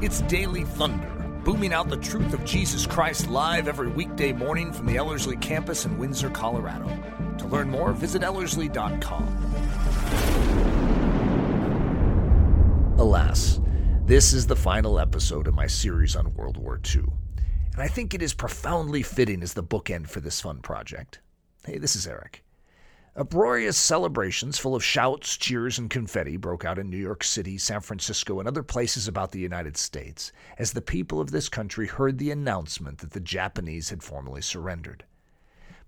It's Daily Thunder, booming out the truth of Jesus Christ live every weekday morning from the Ellerslie campus in Windsor, Colorado. To learn more, visit Ellerslie.com. Alas, this is the final episode of my series on World War II, and I think it is profoundly fitting as the bookend for this fun project. Hey, this is Eric. Uproarious celebrations full of shouts, cheers, and confetti broke out in New York City, San Francisco, and other places about the United States as the people of this country heard the announcement that the Japanese had formally surrendered.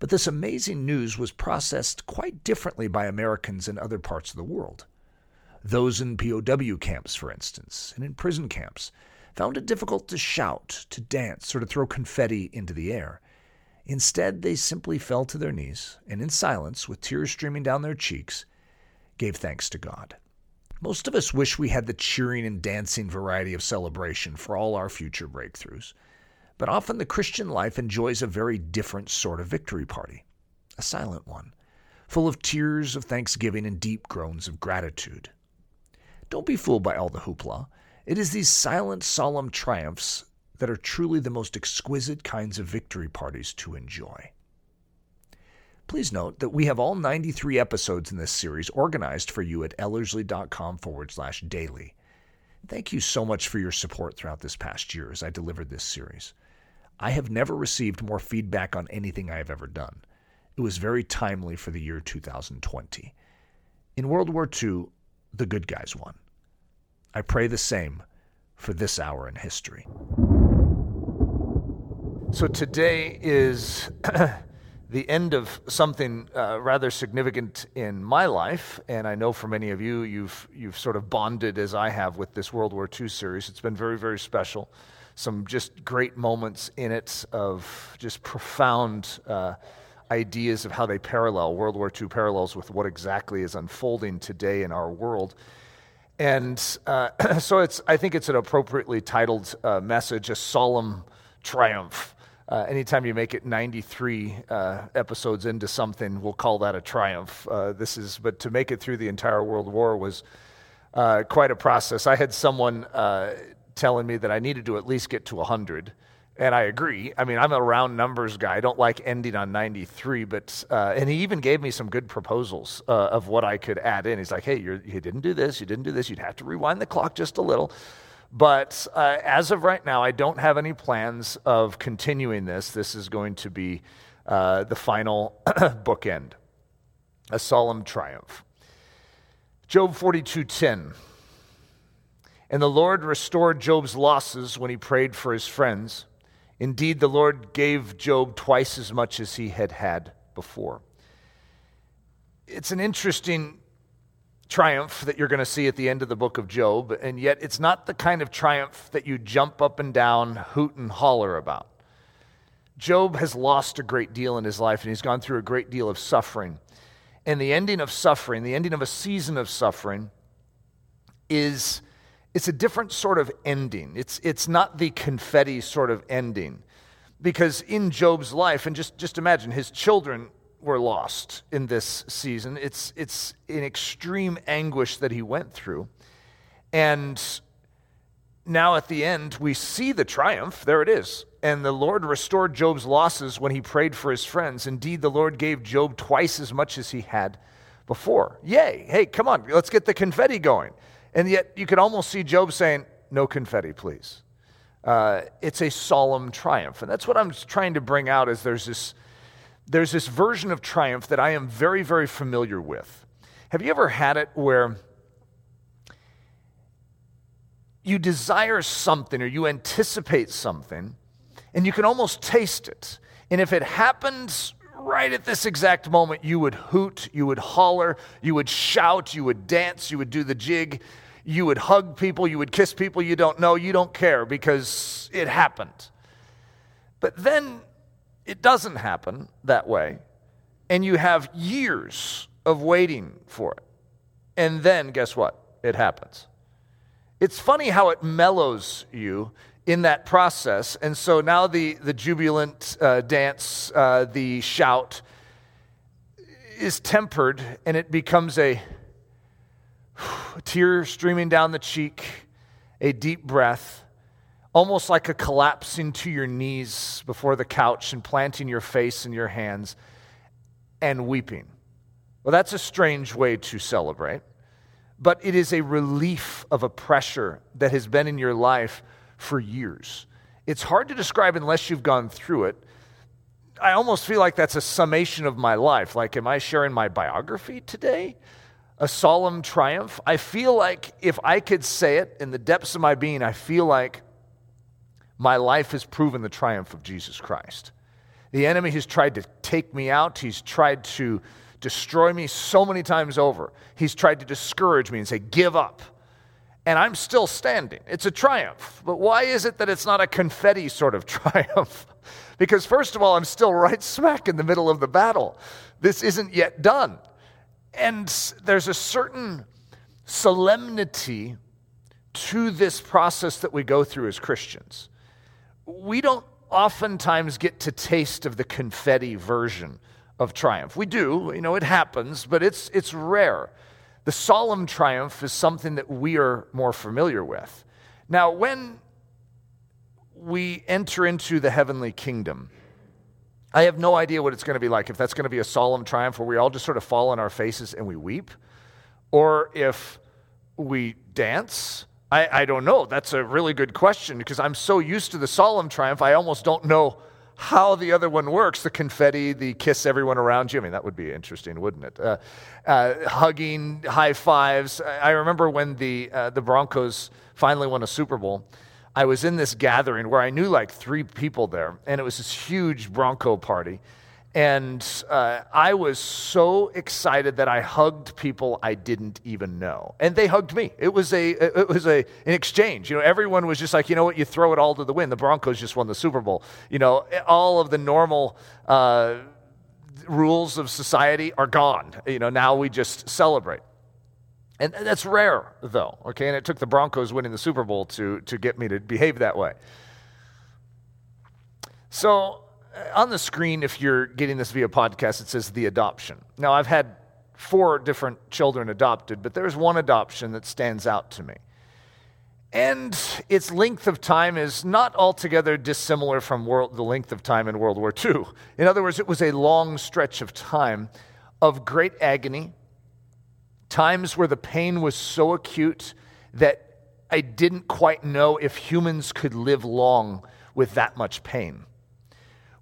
But this amazing news was processed quite differently by Americans in other parts of the world. Those in POW camps, for instance, and in prison camps, found it difficult to shout, to dance, or to throw confetti into the air. Instead, they simply fell to their knees and, in silence, with tears streaming down their cheeks, gave thanks to God. Most of us wish we had the cheering and dancing variety of celebration for all our future breakthroughs. But often the Christian life enjoys a very different sort of victory party, a silent one, full of tears of thanksgiving and deep groans of gratitude. Don't be fooled by all the hoopla. It is these silent, solemn triumphs that are truly the most exquisite kinds of victory parties to enjoy. Please note that we have all 93 episodes in this series organized for you at ellerslie.com forward slash daily. Thank you so much for your support throughout this past year as I delivered this series. I have never received more feedback on anything I have ever done. It was very timely for the year 2020. In World War II, the good guys won. I pray the same for this hour in history. So today is the end of something uh, rather significant in my life, and I know for many of you, you've you've sort of bonded as I have with this World War II series. It's been very very special. Some just great moments in it of just profound. Uh, ideas of how they parallel World War II parallels with what exactly is unfolding today in our world. And uh, so it's, I think it's an appropriately titled uh, message, a solemn triumph. Uh, anytime you make it 93 uh, episodes into something, we'll call that a triumph. Uh, this is, but to make it through the entire World War was uh, quite a process. I had someone uh, telling me that I needed to at least get to 100. And I agree. I mean, I'm a round numbers guy. I don't like ending on 93, but, uh, and he even gave me some good proposals of what I could add in. He's like, hey, you didn't do this, you didn't do this, you'd have to rewind the clock just a little. But uh, as of right now, I don't have any plans of continuing this. This is going to be uh, the final bookend, a solemn triumph. Job 42:10. And the Lord restored Job's losses when he prayed for his friends. Indeed, the Lord gave Job twice as much as he had had before. It's an interesting triumph that you're going to see at the end of the book of Job, and yet it's not the kind of triumph that you jump up and down, hoot and holler about. Job has lost a great deal in his life, and he's gone through a great deal of suffering. And the ending of suffering, the ending of a season of suffering, is it's a different sort of ending. It's, it's not the confetti sort of ending. Because in Job's life, and just, just imagine, his children were lost in this season. It's, it's an extreme anguish that he went through. And now at the end, we see the triumph. There it is. And the Lord restored Job's losses when he prayed for his friends. Indeed, the Lord gave Job twice as much as he had before. Yay. Hey, come on, let's get the confetti going. And yet, you could almost see Job saying, No confetti, please. Uh, it's a solemn triumph. And that's what I'm trying to bring out is there's this there's this version of triumph that I am very, very familiar with. Have you ever had it where you desire something or you anticipate something and you can almost taste it? And if it happens right at this exact moment, you would hoot, you would holler, you would shout, you would dance, you would do the jig, you would hug people, you would kiss people you don't know, you don't care because it happened. But then it doesn't happen that way. And you have years of waiting for it. And then, guess what? It happens. It's funny how it mellows you in that process. And so now the, the jubilant uh, dance, uh, the shout, is tempered and it becomes a, a tear streaming down the cheek, a deep breath, almost like a collapsing to your knees before the couch and planting your face in your hands and weeping. Well, that's a strange way to celebrate, but it is a relief of a pressure that has been in your life for years. It's hard to describe unless you've gone through it. I almost feel like that's a summation of my life. Like, am I sharing my biography today? A solemn triumph? I feel like if I could say it in the depths of my being, I feel like my life has proven the triumph of Jesus Christ. The enemy has tried to take me out, he's tried to destroy me so many times over. He's tried to discourage me and say, Give up. And I'm still standing. It's a triumph. But why is it that it's not a confetti sort of triumph? because, first of all, I'm still right smack in the middle of the battle. This isn't yet done. And there's a certain solemnity to this process that we go through as Christians we don't oftentimes get to taste of the confetti version of triumph. We do, you know, it happens, but it's, it's rare. The solemn triumph is something that we are more familiar with. Now, when we enter into the heavenly kingdom, I have no idea what it's going to be like. If that's going to be a solemn triumph where we all just sort of fall on our faces and we weep, or if we dance I, I don't know. That's a really good question because I'm so used to the solemn triumph, I almost don't know how the other one works the confetti, the kiss everyone around you. I mean, that would be interesting, wouldn't it? Uh, uh, hugging, high fives. I remember when the, uh, the Broncos finally won a Super Bowl. I was in this gathering where I knew like three people there, and it was this huge Bronco party. And uh, I was so excited that I hugged people I didn't even know, and they hugged me. It was a it was a an exchange. You know, everyone was just like, you know what, you throw it all to the wind. The Broncos just won the Super Bowl. You know, all of the normal. Uh, rules of society are gone. You know, now we just celebrate. And that's rare, though, okay? And it took the Broncos winning the Super Bowl to, to get me to behave that way. So on the screen, if you're getting this via podcast, it says the adoption. Now, I've had four different children adopted, but there's one adoption that stands out to me. And its length of time is not altogether dissimilar from world, the length of time in World War II. In other words, it was a long stretch of time of great agony, times where the pain was so acute that I didn't quite know if humans could live long with that much pain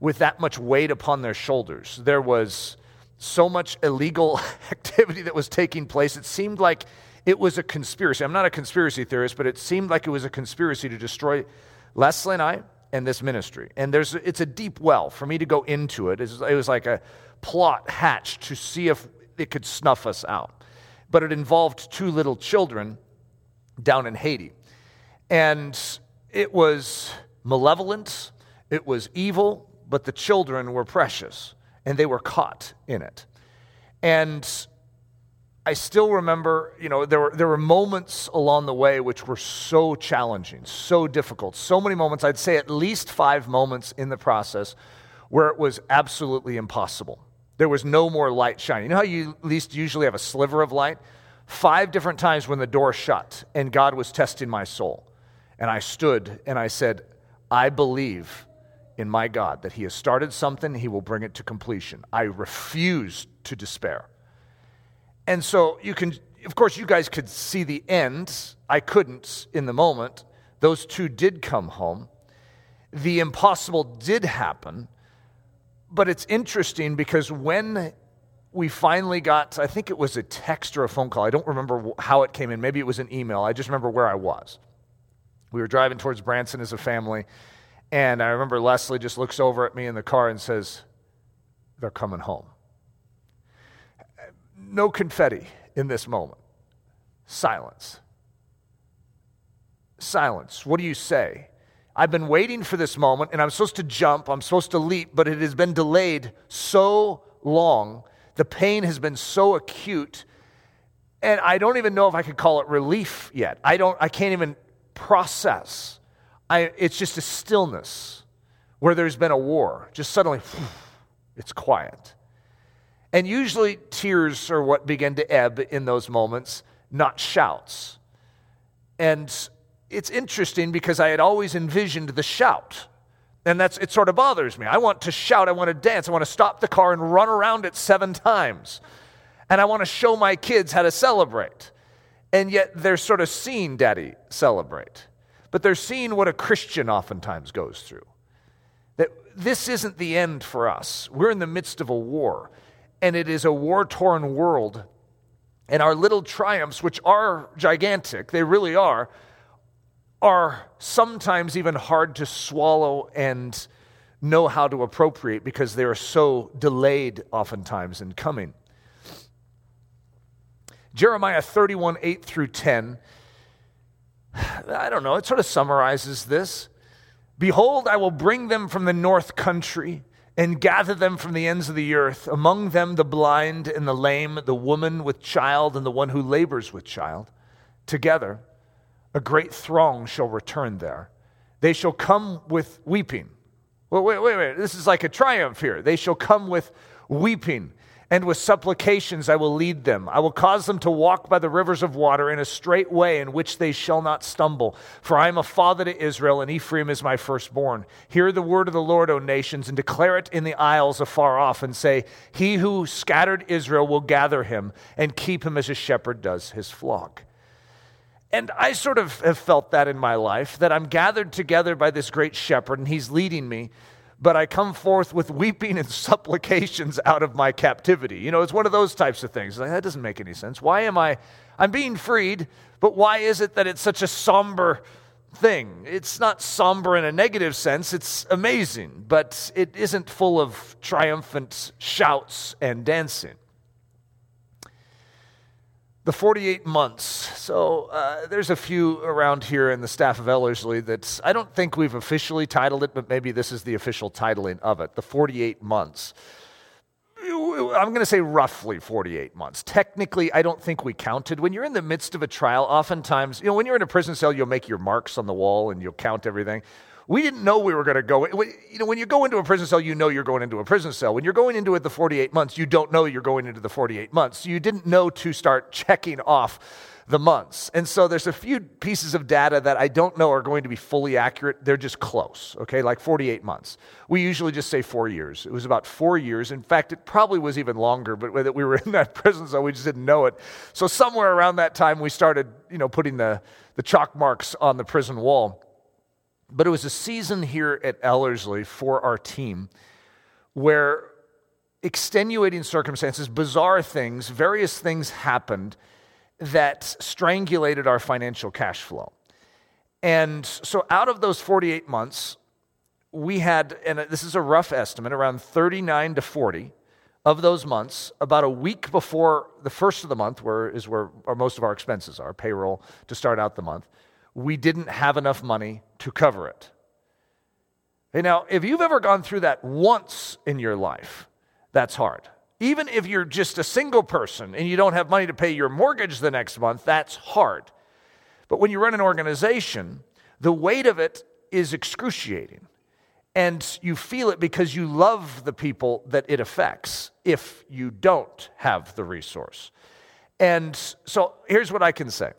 with that much weight upon their shoulders. There was so much illegal activity that was taking place. It seemed like it was a conspiracy. I'm not a conspiracy theorist, but it seemed like it was a conspiracy to destroy Leslie and I and this ministry. And there's, it's a deep well. For me to go into it, it was like a plot hatched to see if it could snuff us out. But it involved two little children down in Haiti. And it was malevolent, it was evil, but the children were precious and they were caught in it. And I still remember, you know, there were, there were moments along the way which were so challenging, so difficult. So many moments, I'd say at least five moments in the process where it was absolutely impossible. There was no more light shining. You know how you at least usually have a sliver of light? Five different times when the door shut and God was testing my soul. And I stood and I said, I believe in my God that He has started something, He will bring it to completion. I refuse to despair. And so you can, of course, you guys could see the end. I couldn't in the moment. Those two did come home. The impossible did happen. But it's interesting because when we finally got, I think it was a text or a phone call. I don't remember how it came in. Maybe it was an email. I just remember where I was. We were driving towards Branson as a family and I remember Leslie just looks over at me in the car and says, They're coming home. No confetti in this moment. Silence. Silence. What do you say? I've been waiting for this moment and I'm supposed to jump, I'm supposed to leap, but it has been delayed so long. The pain has been so acute. And I don't even know if I could call it relief yet. I don't I can't even process I, it's just a stillness where there's been a war. Just suddenly, it's quiet. And usually, tears are what begin to ebb in those moments, not shouts. And it's interesting because I had always envisioned the shout. And that's it sort of bothers me. I want to shout, I want to dance, I want to stop the car and run around it seven times. And I want to show my kids how to celebrate. And yet they're sort of seeing daddy celebrate. But they're seeing what a Christian oftentimes goes through. That this isn't the end for us. We're in the midst of a war, and it is a war torn world. And our little triumphs, which are gigantic, they really are, are sometimes even hard to swallow and know how to appropriate because they are so delayed oftentimes in coming. Jeremiah 31, 8 through 10. I don't know, it sort of summarizes this. Behold, I will bring them from the north country and gather them from the ends of the earth, among them the blind and the lame, the woman with child, and the one who labors with child. Together, a great throng shall return there. They shall come with weeping. Wait, wait, wait. This is like a triumph here. They shall come with weeping and with supplications I will lead them. I will cause them to walk by the rivers of water in a straight way in which they shall not stumble. For I am a father to Israel, and Ephraim is my firstborn. Hear the word of the Lord, O nations, and declare it in the isles afar off, and say, He who scattered Israel will gather him and keep him as a shepherd does his flock. And I sort of have felt that in my life, that I'm gathered together by this great shepherd, and he's leading me but I come forth with weeping and supplications out of my captivity. You know, it's one of those types of things. Like, that doesn't make any sense. Why am I, I'm being freed, but why is it that it's such a somber thing? It's not somber in a negative sense, it's amazing, but it isn't full of triumphant shouts and dancing the 48 months. So uh, there's a few around here in the staff of Ellerslie that I don't think we've officially titled it, but maybe this is the official titling of it the 48 months. I'm going to say roughly 48 months. Technically, I don't think we counted. When you're in the midst of a trial, oftentimes, you know, when you're in a prison cell, you'll make your marks on the wall and you'll count everything. We didn't know we were going to go. You know, when you go into a prison cell, you know you're going into a prison cell. When you're going into it the 48 months, you don't know you're going into the 48 months. So you didn't know to start checking off the months. And so there's a few pieces of data that I don't know are going to be fully accurate. They're just close, okay, like 48 months. We usually just say four years. It was about four years. In fact, it probably was even longer, but that we were in that prison, so we just didn't know it. So somewhere around that time, we started, you know, putting the, the chalk marks on the prison wall. But it was a season here at Ellerslie for our team where extenuating circumstances, bizarre things, various things happened that strangulated our financial cash flow. And so out of those 48 months, we had, and this is a rough estimate, around 39 to 40 of those months, about a week before the first of the month, where is where most of our expenses are, payroll to start out the month we didn't have enough money to cover it. Hey, now, if you've ever gone through that once in your life, that's hard. Even if you're just a single person and you don't have money to pay your mortgage the next month, that's hard. But when you run an organization, the weight of it is excruciating. And you feel it because you love the people that it affects if you don't have the resource. And so here's what I can say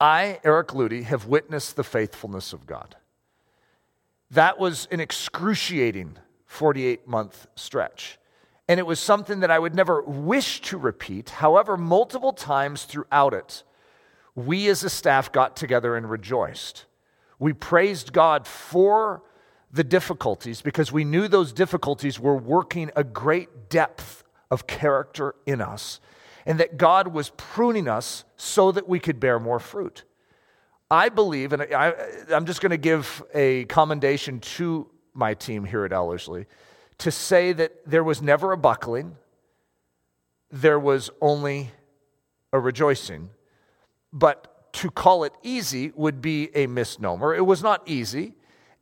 I, Eric Ludy, have witnessed the faithfulness of God. That was an excruciating 48 month stretch. And it was something that I would never wish to repeat. However, multiple times throughout it, we as a staff got together and rejoiced. We praised God for the difficulties because we knew those difficulties were working a great depth of character in us and that God was pruning us so that we could bear more fruit. I believe, and I, am just going to give a commendation to my team here at Ellerslie, to say that there was never a buckling, there was only a rejoicing. But to call it easy would be a misnomer. It was not easy,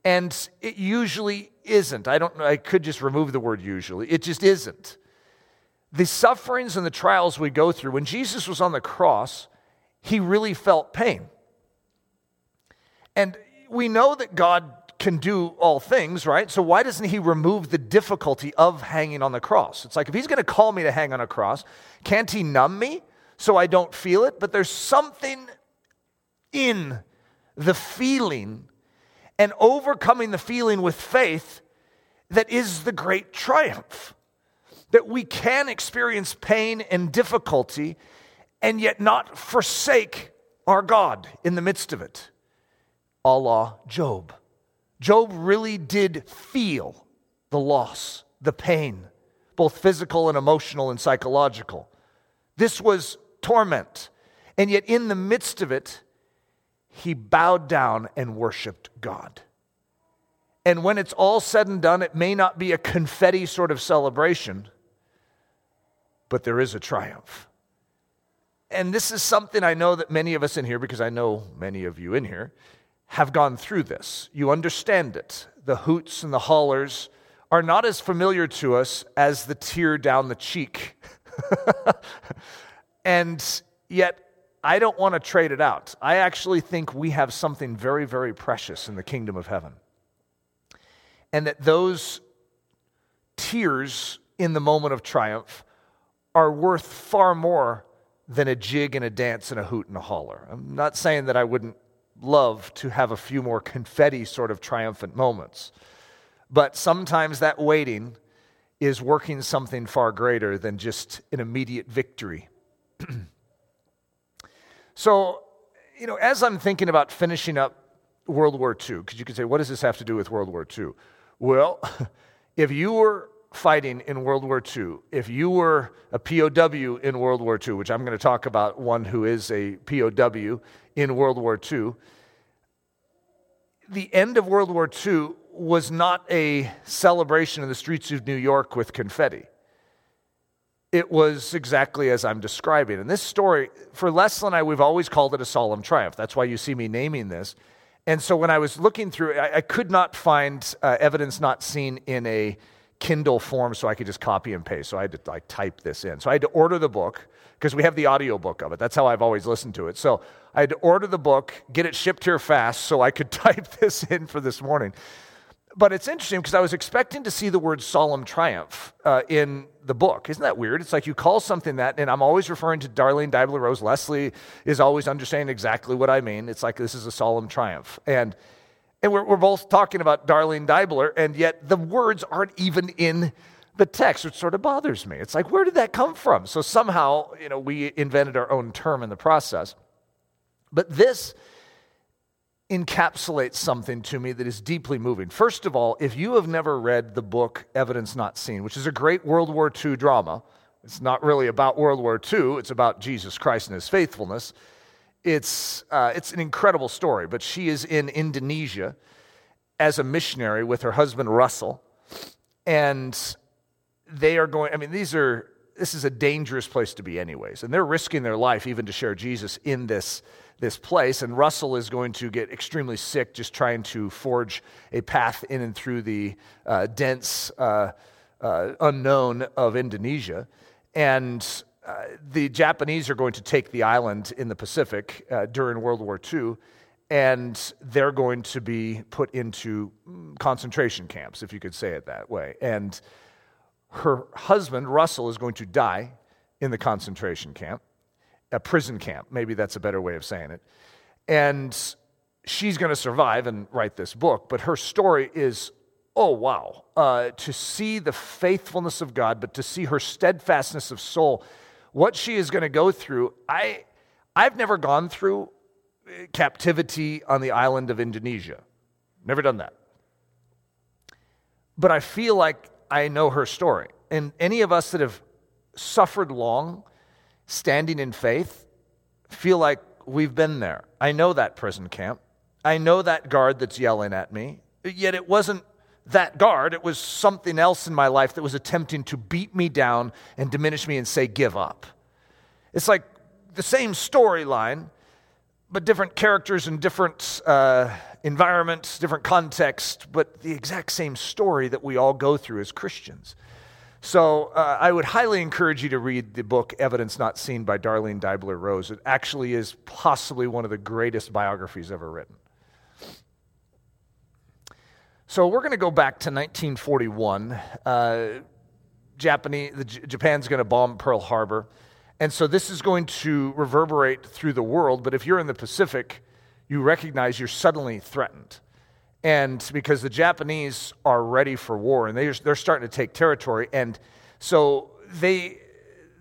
and it usually isn't. I don't know, I could just remove the word usually. It just isn't the sufferings and the trials we go through, when Jesus was on the cross, he really felt pain. And we know that God can do all things, right? So why doesn't he remove the difficulty of hanging on the cross? It's like if he's going to call me to hang on a cross, can't he numb me so I don't feel it? But there's something in the feeling and overcoming the feeling with faith that is the great triumph. That we can experience pain and difficulty and yet not forsake our God in the midst of it. Allah Job. Job really did feel the loss, the pain, both physical and emotional and psychological. This was torment. And yet, in the midst of it, he bowed down and worshiped God. And when it's all said and done, it may not be a confetti sort of celebration, but there is a triumph. And this is something I know that many of us in here, because I know many of you in here, have gone through this. You understand it. The hoots and the hollers are not as familiar to us as the tear down the cheek. and yet, I don't want to trade it out. I actually think we have something very, very precious in the kingdom of heaven. And that those tears in the moment of triumph are worth far more than a jig and a dance and a hoot and a holler. I'm not saying that I wouldn't love to have a few more confetti sort of triumphant moments, but sometimes that waiting is working something far greater than just an immediate victory. So, you know, as I'm thinking about finishing up World War II, because you could say, what does this have to do with World War II? Well, if you were fighting in World War II, if you were a POW in World War II, which I'm going to talk about one who is a POW in World War II, the end of World War II was not a celebration in the streets of New York with confetti it was exactly as I'm describing. And this story, for Leslie and I, we've always called it a solemn triumph. That's why you see me naming this. And so when I was looking through, I, I could not find uh, evidence not seen in a Kindle form so I could just copy and paste. So I had to like type this in. So I had to order the book because we have the audio book of it. That's how I've always listened to it. So I had to order the book, get it shipped here fast so I could type this in for this morning. But it's interesting because I was expecting to see the word solemn triumph uh, in the book. Isn't that weird? It's like you call something that, and I'm always referring to Darlene Deibler Rose. Leslie is always understanding exactly what I mean. It's like this is a solemn triumph. And, and we're, we're both talking about Darlene Deibler, and yet the words aren't even in the text, which sort of bothers me. It's like, where did that come from? So somehow, you know, we invented our own term in the process. But this encapsulates something to me that is deeply moving. First of all, if you have never read the book Evidence Not Seen, which is a great World War II drama, it's not really about World War II, it's about Jesus Christ and his faithfulness. It's, uh, it's an incredible story, but she is in Indonesia as a missionary with her husband Russell. And they are going, I mean, these are, this is a dangerous place to be, anyways. And they're risking their life even to share Jesus in this this place. And Russell is going to get extremely sick just trying to forge a path in and through the uh, dense uh, uh, unknown of Indonesia. And uh, the Japanese are going to take the island in the Pacific uh, during World War II. And they're going to be put into mm, concentration camps, if you could say it that way. And her husband, Russell, is going to die in the concentration camp a prison camp. Maybe that's a better way of saying it. And she's going to survive and write this book, but her story is oh, wow. Uh, to see the faithfulness of God, but to see her steadfastness of soul, what she is going to go through. I, I've never gone through uh, captivity on the island of Indonesia, never done that. But I feel like I know her story. And any of us that have suffered long, standing in faith feel like we've been there. I know that prison camp. I know that guard that's yelling at me. Yet it wasn't that guard, it was something else in my life that was attempting to beat me down and diminish me and say, give up. It's like the same storyline, but different characters and different uh, environments, different context, but the exact same story that we all go through as Christians. So uh, I would highly encourage you to read the book Evidence Not Seen by Darlene Deibler Rose. It actually is possibly one of the greatest biographies ever written. So we're going to go back to 1941. Uh, Japanese, the, Japan's going to bomb Pearl Harbor. And so this is going to reverberate through the world. But if you're in the Pacific, you recognize you're suddenly threatened. And because the Japanese are ready for war and they're, they're starting to take territory. And so they,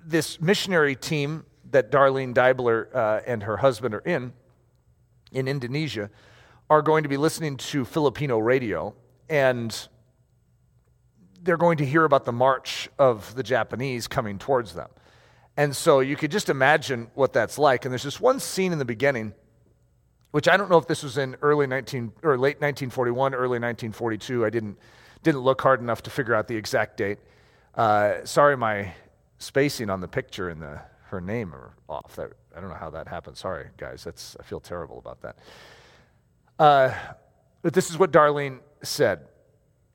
this missionary team that Darlene Deibler uh, and her husband are in, in Indonesia, are going to be listening to Filipino radio. And they're going to hear about the march of the Japanese coming towards them. And so you could just imagine what that's like. And there's this one scene in the beginning, which I don't know if this was in early 19 or late 1941, early 1942. I didn't didn't look hard enough to figure out the exact date. Uh, sorry, my spacing on the picture and the her name are off. That, I don't know how that happened. Sorry, guys. That's I feel terrible about that. Uh, but this is what Darlene said.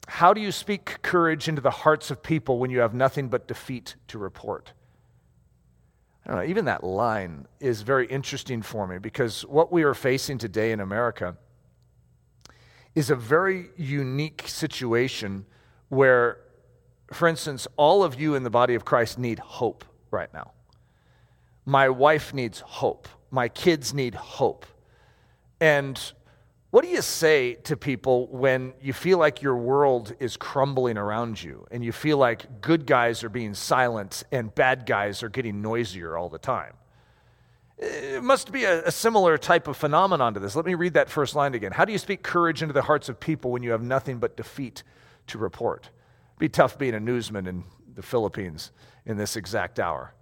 How do you speak courage into the hearts of people when you have nothing but defeat to report? I don't know, even that line is very interesting for me because what we are facing today in America is a very unique situation where, for instance, all of you in the body of Christ need hope right now. My wife needs hope. My kids need hope. And what do you say to people when you feel like your world is crumbling around you and you feel like good guys are being silent and bad guys are getting noisier all the time? It must be a, a, similar type of phenomenon to this. Let me read that first line again. How do you speak courage into the hearts of people when you have nothing but defeat to report? It'd be tough being a newsman in the Philippines in this exact hour.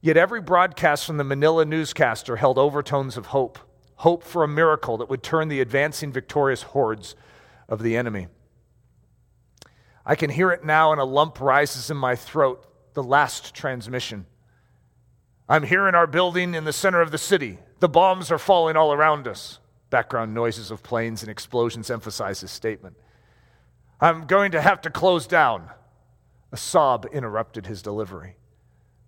Yet every broadcast from the Manila newscaster held overtones of hope hope for a miracle that would turn the advancing victorious hordes of the enemy. I can hear it now, and a lump rises in my throat. The last transmission. I'm here in our building in the center of the city. The bombs are falling all around us. Background noises of planes and explosions emphasize his statement. I'm going to have to close down. A sob interrupted his delivery.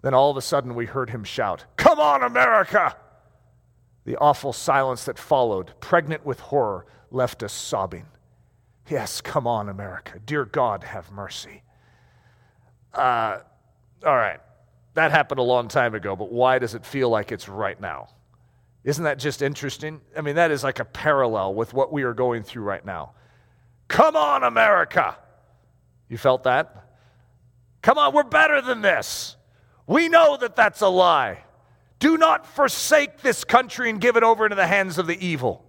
Then all of a sudden we heard him shout, Come on, America! The awful silence that followed, pregnant with horror, left us sobbing. Yes, come on, America. Dear God, have mercy. Uh, all right. That happened a long time ago, but why does it feel like it's right now? Isn't that just interesting? I mean, that is like a parallel with what we are going through right now. Come on, America. You felt that? Come on, we're better than this. We know that that's a lie. Do not forsake this country and give it over into the hands of the evil.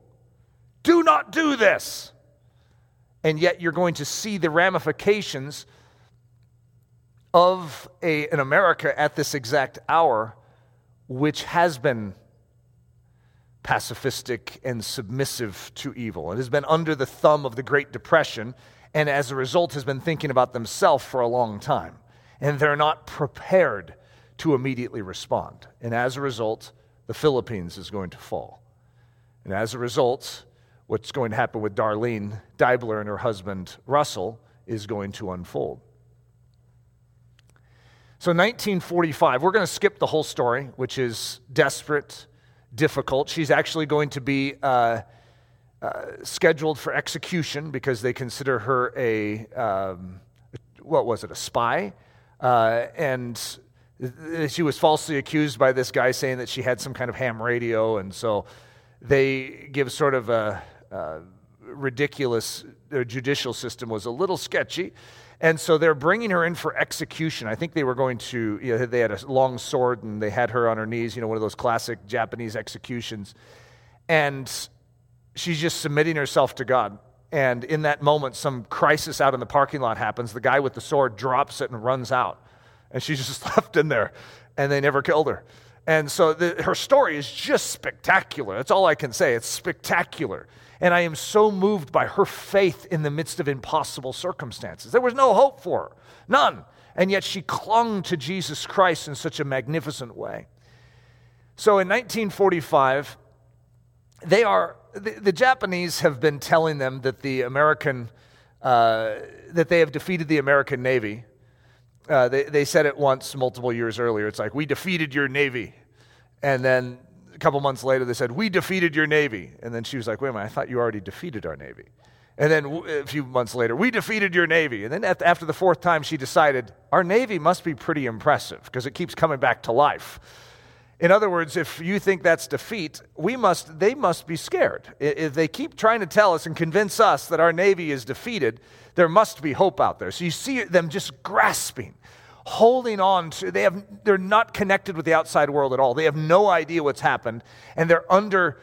Do not do this. And yet you're going to see the ramifications of a, an America at this exact hour, which has been pacifistic and submissive to evil. It has been under the thumb of the Great Depression, and as a result, has been thinking about themselves for a long time. And they're not prepared to immediately respond. And as a result, the Philippines is going to fall. And as a result, what's going to happen with Darlene Deibler and her husband Russell is going to unfold. So, 1945, we're going to skip the whole story, which is desperate, difficult. She's actually going to be uh, uh, scheduled for execution because they consider her a, um, what was it, a spy? Uh, and she was falsely accused by this guy saying that she had some kind of ham radio, and so they give sort of a, a ridiculous. Their judicial system was a little sketchy, and so they're bringing her in for execution. I think they were going to. You know, they had a long sword, and they had her on her knees. You know, one of those classic Japanese executions, and she's just submitting herself to God. And in that moment, some crisis out in the parking lot happens. The guy with the sword drops it and runs out and she's just left in there, and they never killed her. And so the, her story is just spectacular. That's all I can say. It's spectacular. And I am so moved by her faith in the midst of impossible circumstances. There was no hope for her, none. And yet she clung to Jesus Christ in such a magnificent way. So in 1945, they are, the, the Japanese have been telling them that the American, uh, that they have defeated the American Navy uh, they, they said it once multiple years earlier. It's like, we defeated your Navy. And then a couple months later, they said, we defeated your Navy. And then she was like, wait a minute, I thought you already defeated our Navy. And then a few months later, we defeated your Navy. And then after the fourth time, she decided, our Navy must be pretty impressive because it keeps coming back to life. In other words, if you think that's defeat, we must, they must be scared. If they keep trying to tell us and convince us that our Navy is defeated, there must be hope out there. So you see them just grasping, holding on to, they have, they're not connected with the outside world at all. They have no idea what's happened, and they're under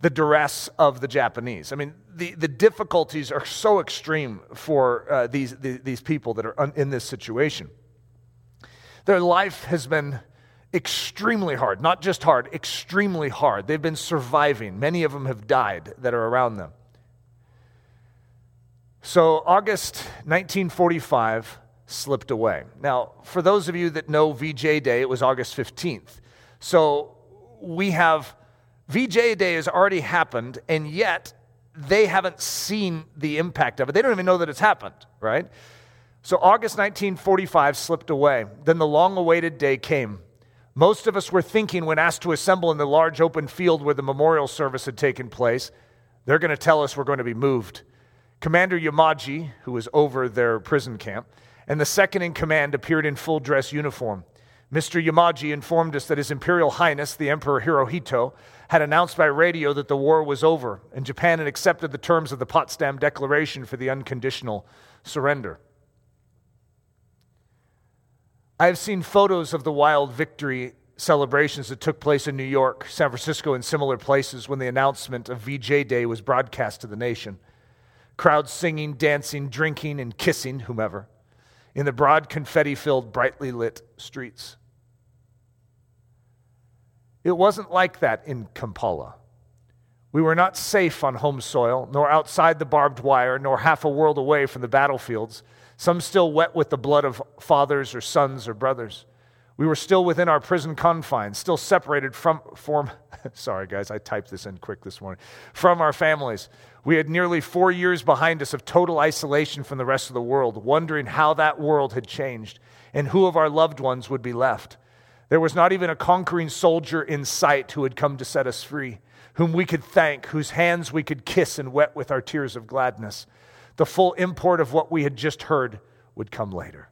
the duress of the Japanese. I mean, the, the difficulties are so extreme for uh, these, the, these people that are un, in this situation. Their life has been extremely hard, not just hard, extremely hard. They've been surviving. Many of them have died that are around them. So, August 1945 slipped away. Now, for those of you that know VJ Day, it was August 15th. So, we have VJ Day has already happened, and yet they haven't seen the impact of it. They don't even know that it's happened, right? So, August 1945 slipped away. Then the long awaited day came. Most of us were thinking when asked to assemble in the large open field where the memorial service had taken place, they're going to tell us we're going to be moved. Commander Yamaji, who was over their prison camp, and the second in command appeared in full dress uniform. Mr. Yamaji informed us that His Imperial Highness, the Emperor Hirohito, had announced by radio that the war was over and Japan had accepted the terms of the Potsdam Declaration for the unconditional surrender. I have seen photos of the wild victory celebrations that took place in New York, San Francisco, and similar places when the announcement of VJ Day was broadcast to the nation. Crowds singing, dancing, drinking, and kissing whomever in the broad confetti filled, brightly lit streets. It wasn't like that in Kampili. We were not safe on home soil, nor outside the barbed wire, nor half a world away from the battlefields some still wet with the blood of fathers or sons or brothers. We were still within our prison confines, still separated from, from sorry guys, I typed this in quick this morning, from our families. We had nearly four years behind us of total isolation from the rest of the world, wondering how that world had changed and who of our loved ones would be left. There was not even a conquering soldier in sight who had come to set us free, whom we could thank, whose hands we could kiss and wet with our tears of gladness. The full import of what we had just heard would come later.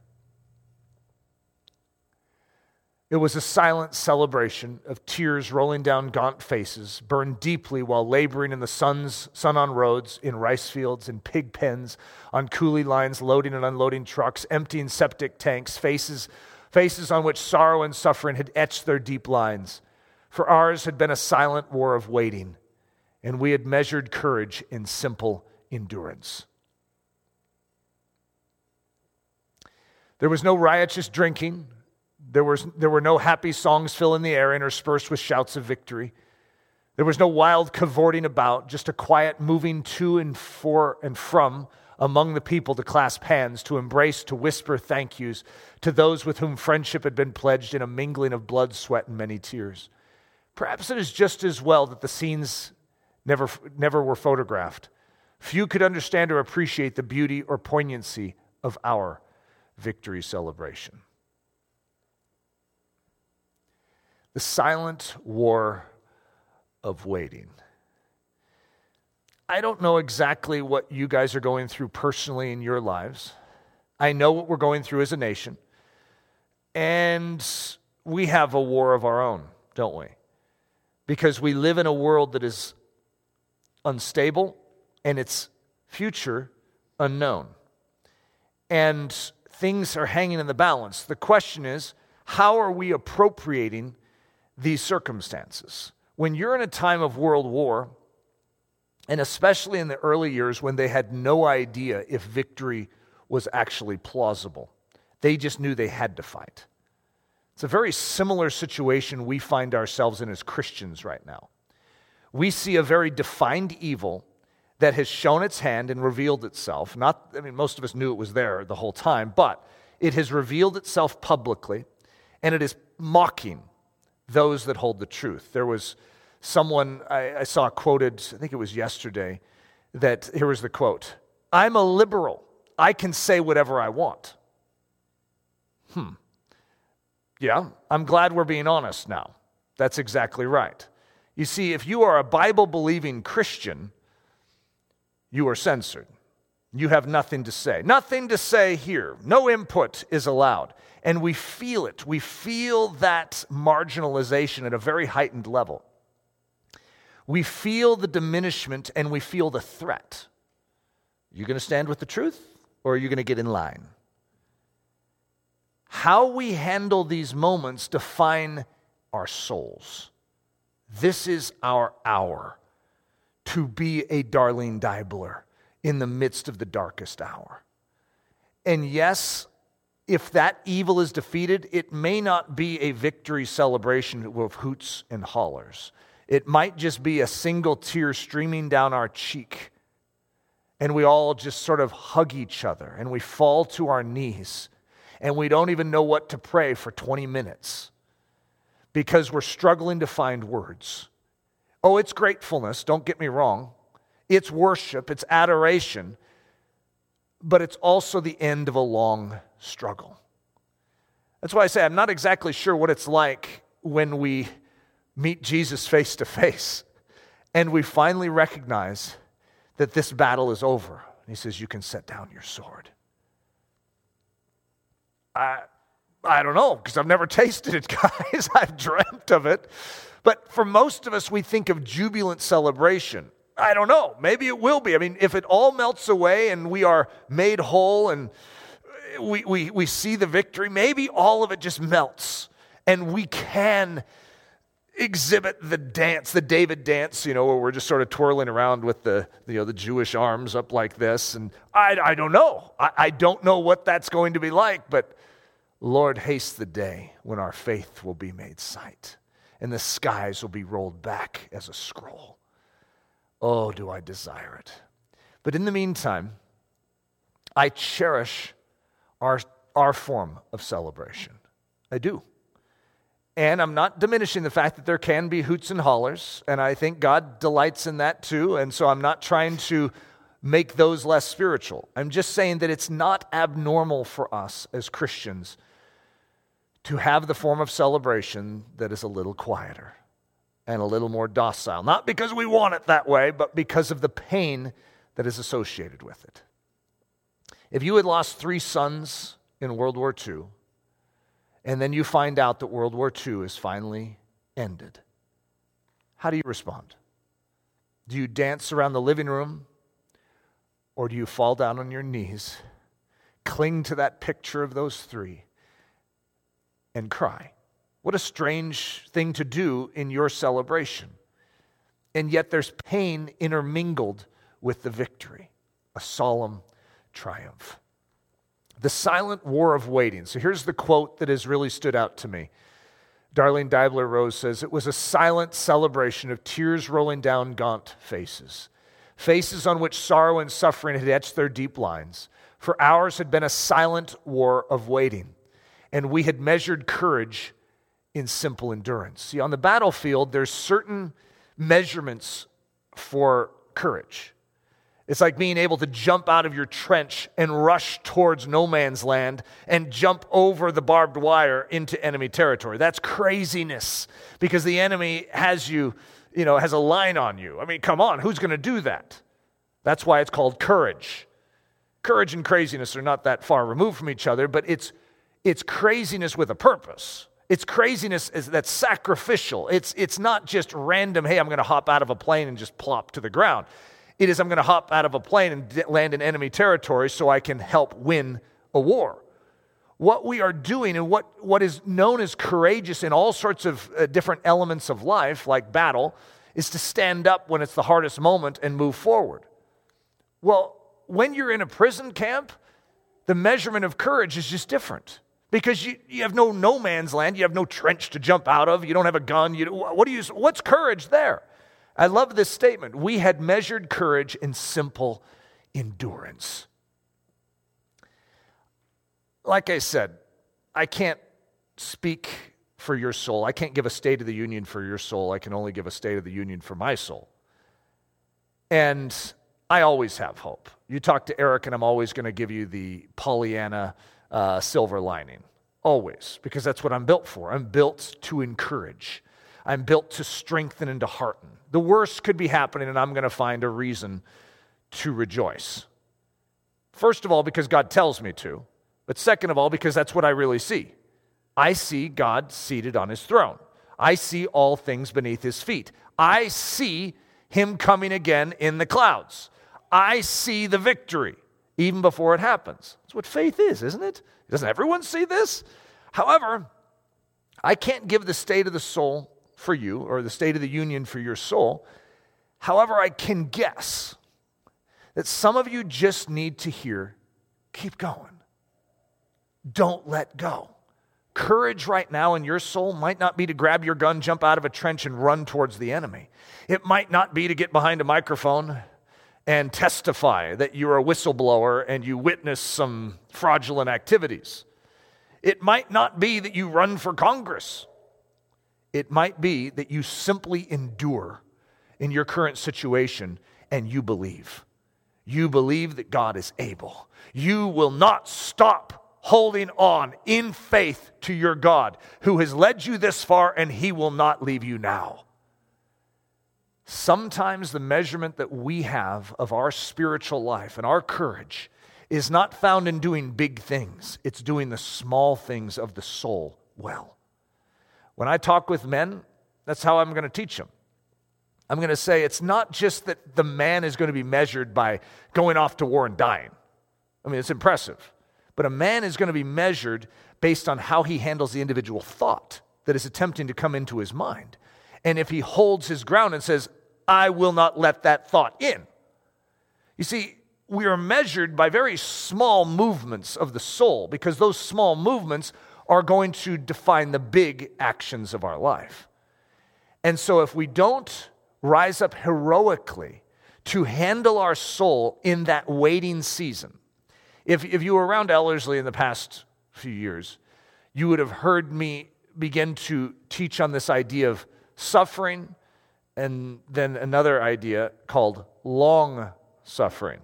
It was a silent celebration of tears rolling down gaunt faces, burned deeply while laboring in the sun's, sun on roads, in rice fields, in pig pens, on coolie lines, loading and unloading trucks, emptying septic tanks, faces, faces on which sorrow and suffering had etched their deep lines. For ours had been a silent war of waiting, and we had measured courage in simple endurance. There was no riotous drinking. There, was, there were no happy songs filling the air interspersed with shouts of victory. There was no wild cavorting about, just a quiet moving to and for and from among the people to clasp hands, to embrace, to whisper thank yous to those with whom friendship had been pledged in a mingling of blood, sweat, and many tears. Perhaps it is just as well that the scenes never, never were photographed. Few could understand or appreciate the beauty or poignancy of our victory celebration. The silent war of waiting. I don't know exactly what you guys are going through personally in your lives. I know what we're going through as a nation. And we have a war of our own, don't we? Because we live in a world that is unstable and its future unknown. And things are hanging in the balance. The question is, how are we appropriating these circumstances? When you're in a time of world war, and especially in the early years when they had no idea if victory was actually plausible, they just knew they had to fight. It's a very similar situation we find ourselves in as Christians right now. We see a very defined evil that has shown its hand and revealed itself. Not, I mean, most of us knew it was there the whole time, but it has revealed itself publicly and it is mocking those that hold the truth. There was someone I, I saw quoted, I think it was yesterday, that here was the quote I'm a liberal. I can say whatever I want. Hmm. Yeah, I'm glad we're being honest now. That's exactly right. You see, if you are a Bible believing Christian, you are censored. You have nothing to say. Nothing to say here. No input is allowed. And we feel it. We feel that marginalization at a very heightened level. We feel the diminishment and we feel the threat. You going to stand with the truth or are you going to get in line? How we handle these moments define our souls. This is our hour to be a Darlene Deibler in the midst of the darkest hour. And yes, if that evil is defeated, it may not be a victory celebration with hoots and hollers. It might just be a single tear streaming down our cheek, and we all just sort of hug each other and we fall to our knees, and we don't even know what to pray for 20 minutes because we're struggling to find words. Oh, it's gratefulness, don't get me wrong. It's worship, it's adoration, but it's also the end of a long struggle. That's why I say I'm not exactly sure what it's like when we meet Jesus face to face and we finally recognize that this battle is over. He says, You can set down your sword. I, I don't know, because I've never tasted it, guys. I've dreamt of it. But for most of us, we think of jubilant celebration. I don't know. Maybe it will be. I mean, if it all melts away and we are made whole and we, we, we see the victory, maybe all of it just melts and we can exhibit the dance, the David dance, you know, where we're just sort of twirling around with the, you know, the Jewish arms up like this. And I, I don't know. I, I don't know what that's going to be like, but Lord, haste the day when our faith will be made sight and the skies will be rolled back as a scroll. Oh, do I desire it. But in the meantime, I cherish our, our form of celebration. I do. And I'm not diminishing the fact that there can be hoots and hollers, and I think God delights in that too. And so I'm not trying to make those less spiritual. I'm just saying that it's not abnormal for us as Christians to have the form of celebration that is a little quieter and a little more docile. Not because we want it that way, but because of the pain that is associated with it. If you had lost three sons in World War II, and then you find out that World War II is finally ended. How do you respond? Do you dance around the living room? Or do you fall down on your knees, cling to that picture of those three, and cry? What a strange thing to do in your celebration. And yet there's pain intermingled with the victory, a solemn triumph the silent war of waiting. So here's the quote that has really stood out to me. Darlene Deibler Rose says, It was a silent celebration of tears rolling down gaunt faces, faces on which sorrow and suffering had etched their deep lines. For hours had been a silent war of waiting, and we had measured courage in simple endurance. See, on the battlefield, there's certain measurements for courage. It's like being able to jump out of your trench and rush towards no man's land and jump over the barbed wire into enemy territory. That's craziness because the enemy has you, you know, has a line on you. I mean, come on, who's going to do that? That's why it's called courage. Courage and craziness are not that far removed from each other, but it's it's craziness with a purpose. It's craziness that's sacrificial. It's, it's not just random, hey, I'm going to hop out of a plane and just plop to the ground. It is, I'm going to hop out of a plane and land in enemy territory so I can help win a war. What we are doing and what, what is known as courageous in all sorts of uh, different elements of life, like battle, is to stand up when it's the hardest moment and move forward. Well, when you're in a prison camp, the measurement of courage is just different because you, you have no no man's land you have no trench to jump out of you don't have a gun you, what do you what's courage there I love this statement. We had measured courage in simple endurance. Like I said, I can't speak for your soul. I can't give a state of the union for your soul. I can only give a state of the union for my soul. And I always have hope. You talk to Eric, and I'm always going to give you the Pollyanna uh, silver lining. Always, because that's what I'm built for. I'm built to encourage. I'm built to strengthen and to hearten. The worst could be happening, and I'm going to find a reason to rejoice. First of all, because God tells me to, but second of all, because that's what I really see. I see God seated on his throne. I see all things beneath his feet. I see him coming again in the clouds. I see the victory even before it happens. That's what faith is, isn't it? Doesn't everyone see this? However, I can't give the state of the soul for you or the state of the union for your soul. However, I can guess that some of you just need to hear keep going. Don't let go. Courage right now in your soul might not be to grab your gun, jump out of a trench, and run towards the enemy. It might not be to get behind a microphone and testify that you're a whistleblower and you witness some fraudulent activities. It might not be that you run for Congress. It might be that you simply endure in your current situation and you believe. You believe that God is able. You will not stop holding on in faith to your God who has led you this far and he will not leave you now. Sometimes the measurement that we have of our spiritual life and our courage is not found in doing big things, it's doing the small things of the soul well. When I talk with men, that's how I'm going to teach them. I'm going to say it's not just that the man is going to be measured by going off to war and dying. I mean, it's impressive. But a man is going to be measured based on how he handles the individual thought that is attempting to come into his mind. And if he holds his ground and says, I will not let that thought in. You see, we are measured by very small movements of the soul because those small movements are going to define the big actions of our life. And so, if we don't rise up heroically to handle our soul in that waiting season, if, if you were around Ellerslie in the past few years, you would have heard me begin to teach on this idea of suffering and then another idea called long suffering.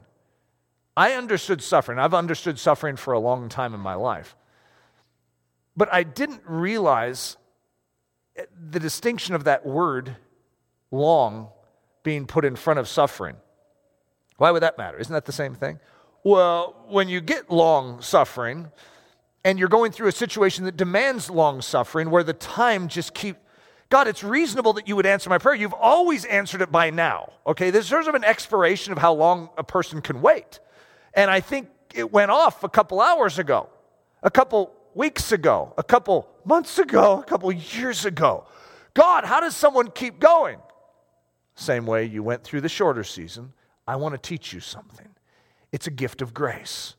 I understood suffering. I've understood suffering for a long time in my life. But I didn't realize the distinction of that word, long, being put in front of suffering. Why would that matter? Isn't that the same thing? Well, when you get long suffering and you're going through a situation that demands long suffering, where the time just keeps God, it's reasonable that you would answer my prayer. You've always answered it by now. Okay, there's sort of an expiration of how long a person can wait. And I think it went off a couple hours ago, a couple weeks ago, a couple months ago, a couple years ago. God, how does someone keep going? Same way you went through the shorter season. I want to teach you something. It's a gift of grace.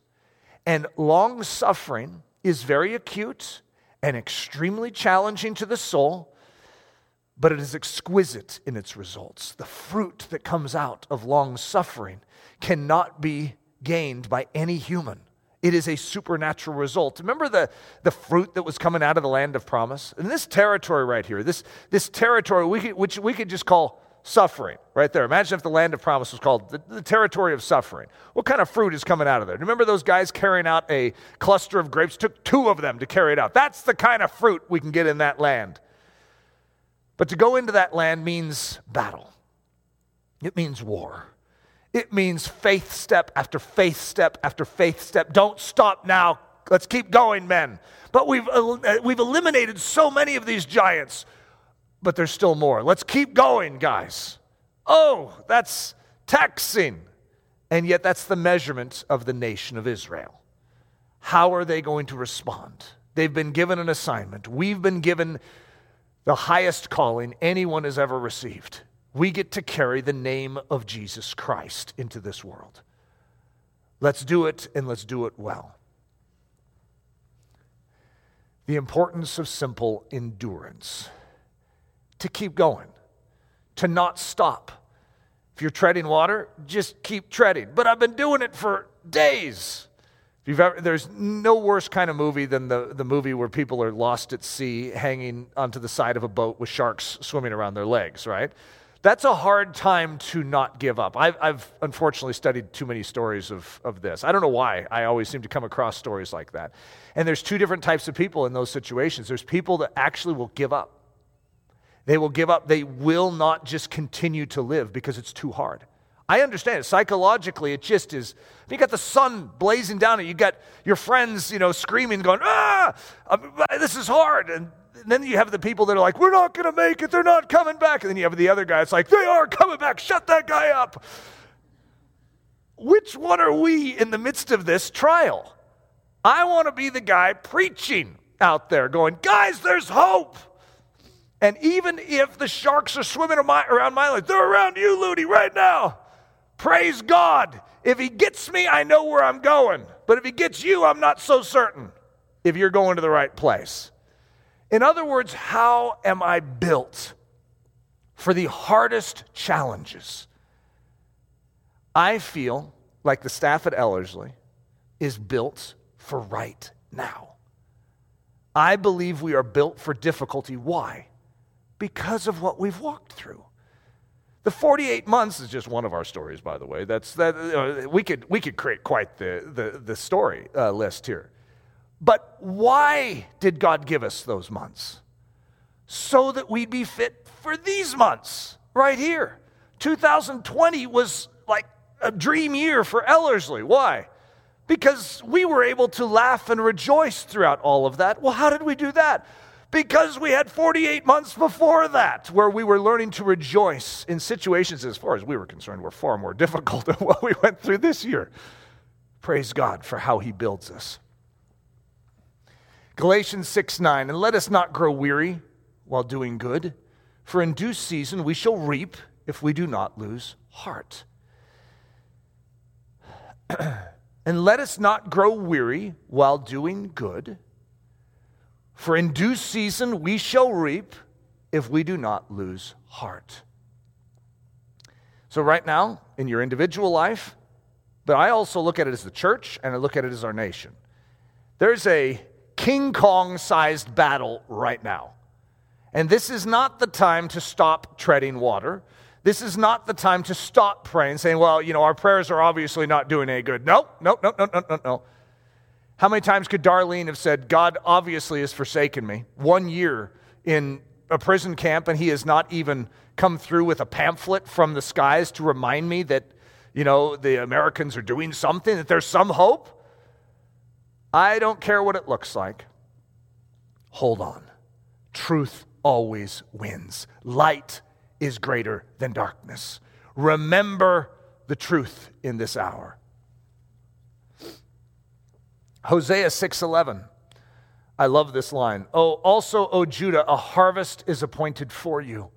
And long suffering is very acute and extremely challenging to the soul but it is exquisite in its results. The fruit that comes out of long suffering cannot be gained by any human. It is a supernatural result. Remember the, the fruit that was coming out of the land of promise? And this territory right here, this, this territory we could, which we could just call suffering right there. Imagine if the land of promise was called the, the, territory of suffering. What kind of fruit is coming out of there? Remember those guys carrying out a cluster of grapes? Took two of them to carry it out. That's the kind of fruit we can get in that land. But to go into that land means battle, it means war. It means faith step after faith step after faith step. Don't stop now. Let's keep going, men. But we've, uh, we've eliminated so many of these giants, but there's still more. Let's keep going, guys. Oh, that's taxing. And yet, that's the measurement of the nation of Israel. How are they going to respond? They've been given an assignment. We've been given the highest calling anyone has ever received. We get to carry the name of Jesus Christ into this world. Let's do it and let's do it well. The importance of simple endurance to keep going, to not stop. If you're treading water, just keep treading. But I've been doing it for days. Ever, there's no worse kind of movie than the, the movie where people are lost at sea hanging onto the side of a boat with sharks swimming around their legs, right? That's a hard time to not give up. I've, I've unfortunately studied too many stories of, of this. I don't know why I always seem to come across stories like that. And there's two different types of people in those situations. There's people that actually will give up. They will give up. They will not just continue to live because it's too hard. I understand it. Psychologically, it just is. You got the sun blazing down, and you got your friends, you know, screaming, going, ah, uh, this is hard. And then you have the people that are like, we're not going to make it. They're not coming back. And then you have the other guy. It's like, they are coming back. Shut that guy up. Which one are we in the midst of this trial? I want to be the guy preaching out there, going, guys, there's hope. And even if the sharks are swimming around my life, they're around you, Looney, right now. Praise God. If he gets me, I know where I'm going. But if he gets you, I'm not so certain if you're going to the right place. In other words, how am I built for the hardest challenges? I feel like the staff at Ellerslie is built for right now. I believe we are built for difficulty. Why? Because of what we've walked through. The 48 months is just one of our stories, by the way. That's that we could we could create quite the the, the story uh, list here. But why did God give us those months? So that we'd be fit for these months right here. 2020 was like a dream year for Ellerslie. Why? Because we were able to laugh and rejoice throughout all of that. Well, how did we do that? Because we had 48 months before that where we were learning to rejoice in situations, as far as we were concerned, were far more difficult than what we went through this year. Praise God for how He builds us. Galatians 6 9, and let us not grow weary while doing good, for in due season we shall reap if we do not lose heart. and let us not grow weary while doing good for in due season we shall reap if we do not lose heart. So, right now, in your individual life, but I also look at it as the church and I look at it as our nation. There's a King Kong sized battle right now. And this is not the time to stop treading water. This is not the time to stop praying, saying, well, you know, our prayers are obviously not doing any good. No, no, no, no, no, no, no. How many times could Darlene have said, God obviously has forsaken me? One year in a prison camp, and he has not even come through with a pamphlet from the skies to remind me that, you know, the Americans are doing something, that there's some hope. I don't care what it looks like. Hold on. Truth always wins. Light is greater than darkness. Remember the truth in this hour. Hosea 6:11. I love this line. Oh, also, O Judah, a harvest is appointed for you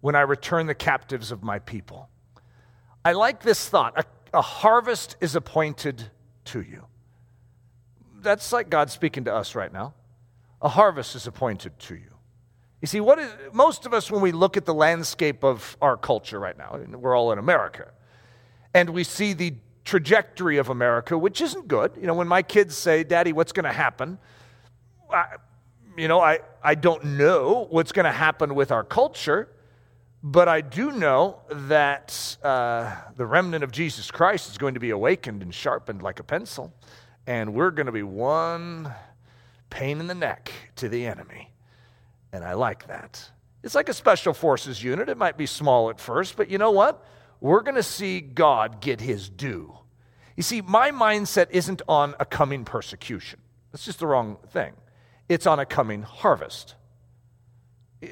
when I return the captives of my people. I like this thought. A, a harvest is appointed to you. That's like God speaking to us right now. A harvest is appointed to you. You see, what is, most of us, when we look at the landscape of our culture right now, we're all in America, and we see the trajectory of America, which isn't good. You know, when my kids say, Daddy, what's going to happen? I, you know, I, I don't know what's going to happen with our culture, but I do know that uh, the remnant of Jesus Christ is going to be awakened and sharpened like a pencil, and we're going to be one pain in the neck to the enemy. And I like that. It's like a special forces unit. It might be small at first, but you know what? We're going to see God get his due. You see, my mindset isn't on a coming persecution. That's just the wrong thing. It's on a coming harvest.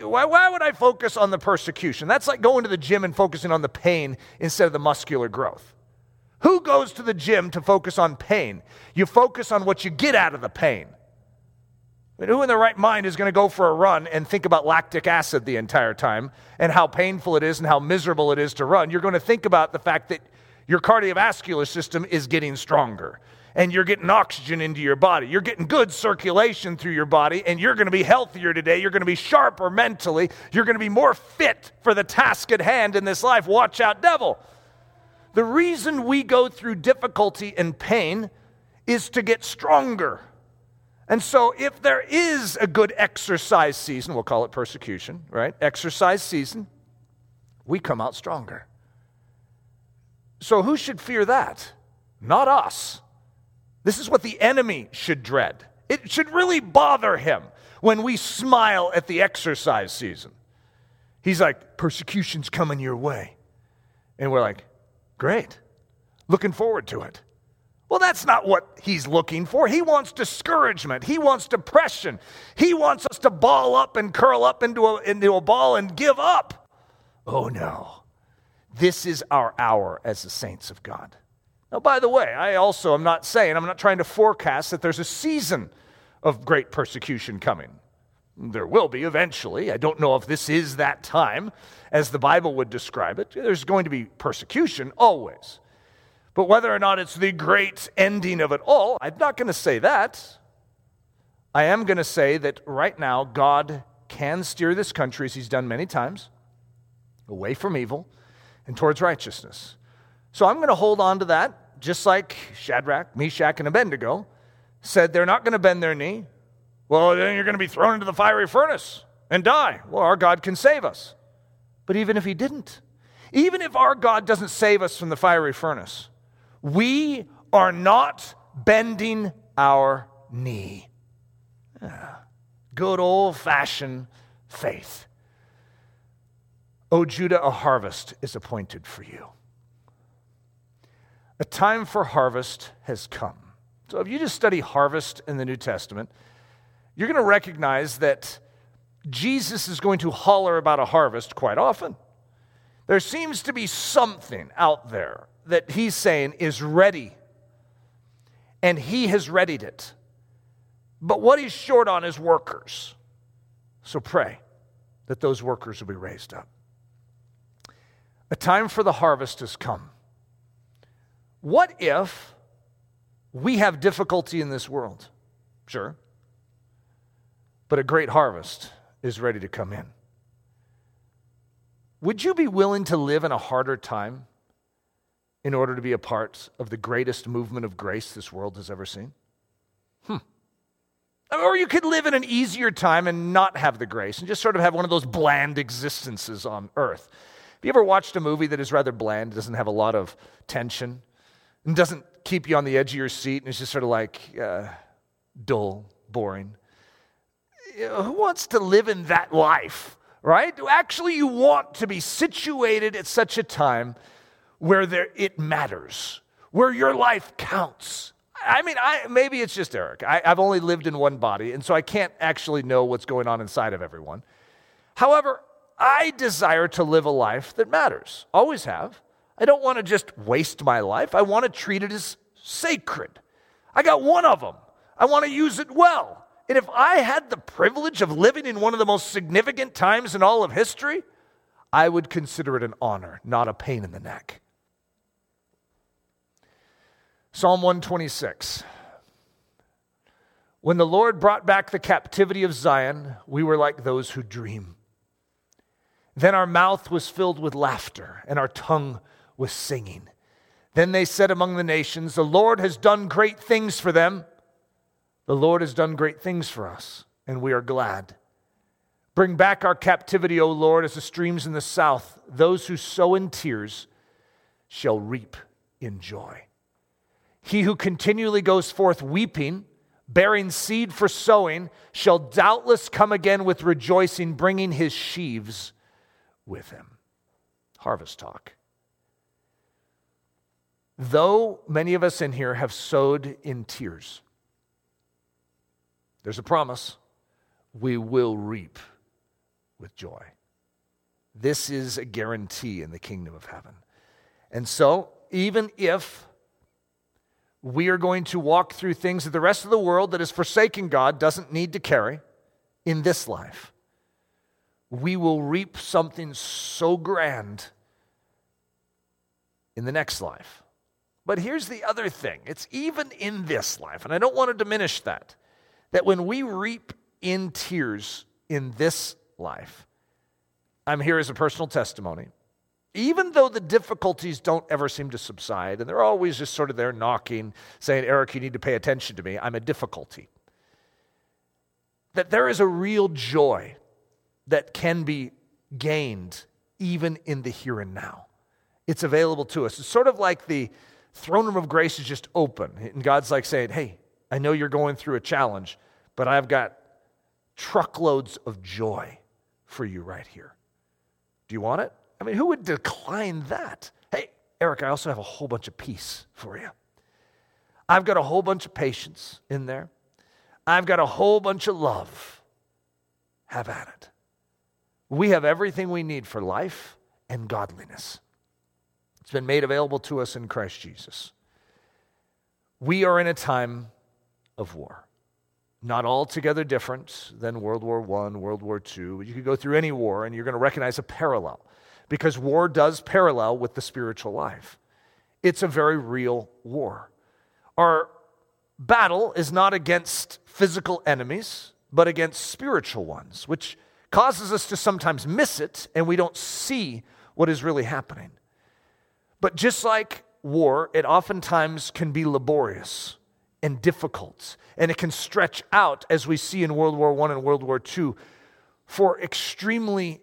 Why, why would I focus on the persecution? That's like going to the gym and focusing on the pain instead of the muscular growth. Who goes to the gym to focus on pain? You focus on what you get out of the pain. But who in their right mind is going to go for a run and think about lactic acid the entire time and how painful it is and how miserable it is to run? You're going to think about the fact that your cardiovascular system is getting stronger and you're getting oxygen into your body. You're getting good circulation through your body, and you're going to be healthier today. You're going to be sharper mentally. You're going to be more fit for the task at hand in this life. Watch out, devil. The reason we go through difficulty and pain is to get stronger. And so, if there is a good exercise season, we'll call it persecution, right? Exercise season, we come out stronger. So, who should fear that? Not us. This is what the enemy should dread. It should really bother him when we smile at the exercise season. He's like, persecution's coming your way. And we're like, Great. Looking forward to it. Well, that's not what he's looking for. He wants discouragement. He wants depression. He wants us to ball up and curl up into a, into a ball and give up. Oh, no. This is our hour as the saints of God. Now, by the way, I also am not saying, I'm not trying to forecast that there's a season of great persecution coming. There will be eventually. I don't know if this is that time, as the Bible would describe it. There's going to be persecution always. But whether or not it's the great ending of it all, I'm not going to say that. I am going to say that right now, God can steer this country, as He's done many times, away from evil and towards righteousness. So I'm going to hold on to that, just like Shadrach, Meshach, and Abednego said they're not going to bend their knee. Well, then you're going to be thrown into the fiery furnace and die. Well, our God can save us. But even if He didn't, even if our God doesn't save us from the fiery furnace, we are not bending our knee. Good old fashioned faith. O Judah, a harvest is appointed for you. A time for harvest has come. So, if you just study harvest in the New Testament, you're going to recognize that Jesus is going to holler about a harvest quite often. There seems to be something out there that he's saying is ready, and he has readied it. But what he's short on is workers. So pray that those workers will be raised up. A time for the harvest has come. What if we have difficulty in this world? Sure. But a great harvest is ready to come in. Would you be willing to live in a harder time in order to be a part of the greatest movement of grace this world has ever seen? Hmm. Or you could live in an easier time and not have the grace and just sort of have one of those bland existences on earth. Have you ever watched a movie that is rather bland, doesn't have a lot of tension, and doesn't keep you on the edge of your seat, and it's just sort of like uh, dull, boring? Who wants to live in that life, right? Actually, you want to be situated at such a time where there, it matters, where your life counts. I mean, I, maybe it's just Eric. I, I've only lived in one body, and so I can't actually know what's going on inside of everyone. However, I desire to live a life that matters, always have. I don't want to just waste my life, I want to treat it as sacred. I got one of them, I want to use it well. And if I had the privilege of living in one of the most significant times in all of history, I would consider it an honor, not a pain in the neck. Psalm 126. When the Lord brought back the captivity of Zion, we were like those who dream. Then our mouth was filled with laughter, and our tongue was singing. Then they said among the nations, The Lord has done great things for them. The Lord has done great things for us, and we are glad. Bring back our captivity, O Lord, as the streams in the south. Those who sow in tears shall reap in joy. He who continually goes forth weeping, bearing seed for sowing, shall doubtless come again with rejoicing, bringing his sheaves with him. Harvest talk. Though many of us in here have sowed in tears, there's a promise we will reap with joy. This is a guarantee in the kingdom of heaven. And so, even if we are going to walk through things that the rest of the world that has forsaken God doesn't need to carry in this life. We will reap something so grand in the next life. But here's the other thing it's even in this life, and I don't want to diminish that, that when we reap in tears in this life, I'm here as a personal testimony even though the difficulties don't ever seem to subside, and they're always just sort of there knocking, saying, Eric, you need to pay attention to me, I'm a difficulty. That there is a real joy that can be gained even in the here and now. It's available to us. It's sort of like the throne room of grace is just open, and God's like saying, Hey, I know you're going through a challenge, but I've got truckloads of joy for you right here. Do you want it? I mean, who would decline that? Hey, Eric, I also have a whole bunch of peace for you. I've got a whole bunch of patience in there. I've got a whole bunch of love. Have at it. We have everything we need for life and godliness. It's been made available to us in Christ Jesus. We are in a time of war. Not altogether different than World War I, World War II. You could go through any war and you're going to recognize a parallel because war does parallel with the spiritual life. It's a very real war. Our battle is not against physical enemies, but against spiritual ones, which causes us to sometimes miss it and we don't see what is really happening. But just like war, it oftentimes can be laborious and difficult, and it can stretch out, as we see in World War I and World War II, for extremely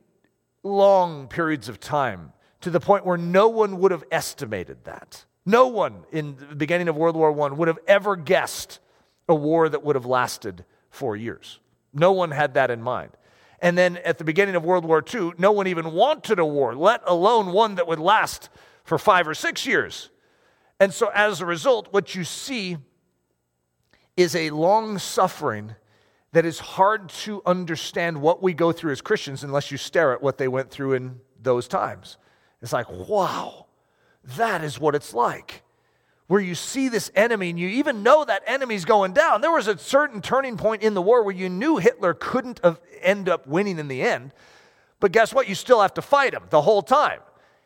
long periods of time to the point where no one would have estimated that. No one in the beginning of World War I would have ever guessed a war that would have lasted four years. No one had that in mind. And then at the beginning of World War II, no one even wanted a war, let alone one that would last for five or six years. And so as a result, what you see is a long suffering that is hard to understand what we go through as Christians unless you stare at what they went through in those times. It's like, wow, that is what it's like. Where you see this enemy and you even know that enemy's going down. There was a certain turning point in the war where you knew Hitler couldn't end up winning in the end. But guess what? You still have to fight him the whole time.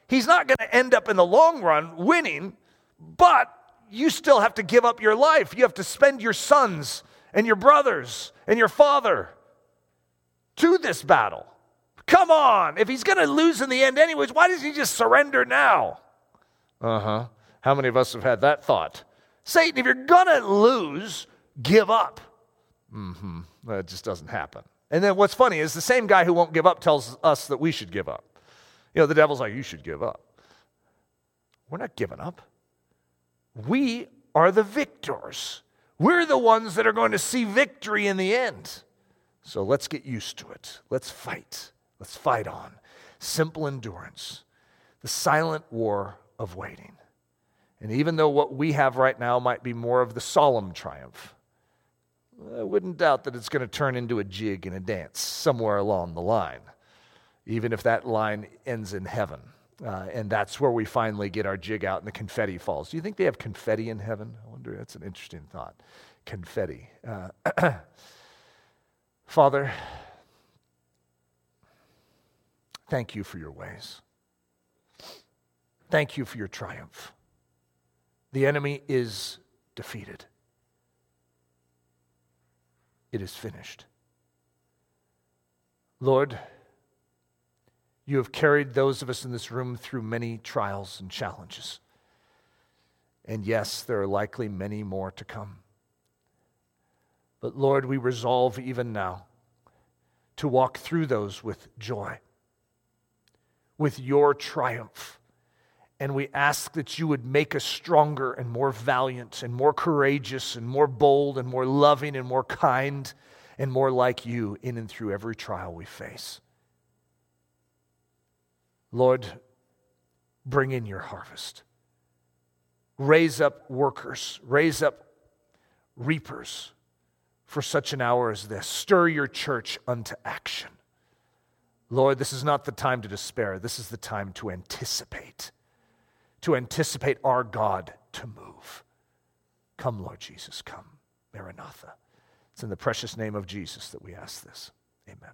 He's not going to end up in the long run winning, but you still have to give up your life. You have to spend your sons and your brothers and your father to this battle. Come on. If he's going to lose in the end, anyways, why does he just surrender now? Uh huh. How many of us have had that thought? Satan, if you're going to lose, give up. Mm hmm. That just doesn't happen. And then what's funny is the same guy who won't give up tells us that we should give up. You know, the devil's like, you should give up. We're not giving up. We are the victors. We're the ones that are going to see victory in the end. So let's get used to it. Let's fight. Let's fight on. Simple endurance, the silent war of waiting. And even though what we have right now might be more of the solemn triumph, I wouldn't doubt that it's going to turn into a jig and a dance somewhere along the line, even if that line ends in heaven. Uh, and that's where we finally get our jig out and the confetti falls. Do you think they have confetti in heaven? I wonder, that's an interesting thought. Confetti. Uh, Father, thank you for your ways. Thank you for your triumph. The enemy is defeated, it is finished. Lord, you have carried those of us in this room through many trials and challenges. And yes, there are likely many more to come. But Lord, we resolve even now to walk through those with joy, with your triumph. And we ask that you would make us stronger and more valiant and more courageous and more bold and more loving and more kind and more like you in and through every trial we face. Lord, bring in your harvest. Raise up workers, raise up reapers for such an hour as this. Stir your church unto action. Lord, this is not the time to despair. This is the time to anticipate, to anticipate our God to move. Come, Lord Jesus, come. Maranatha. It's in the precious name of Jesus that we ask this. Amen.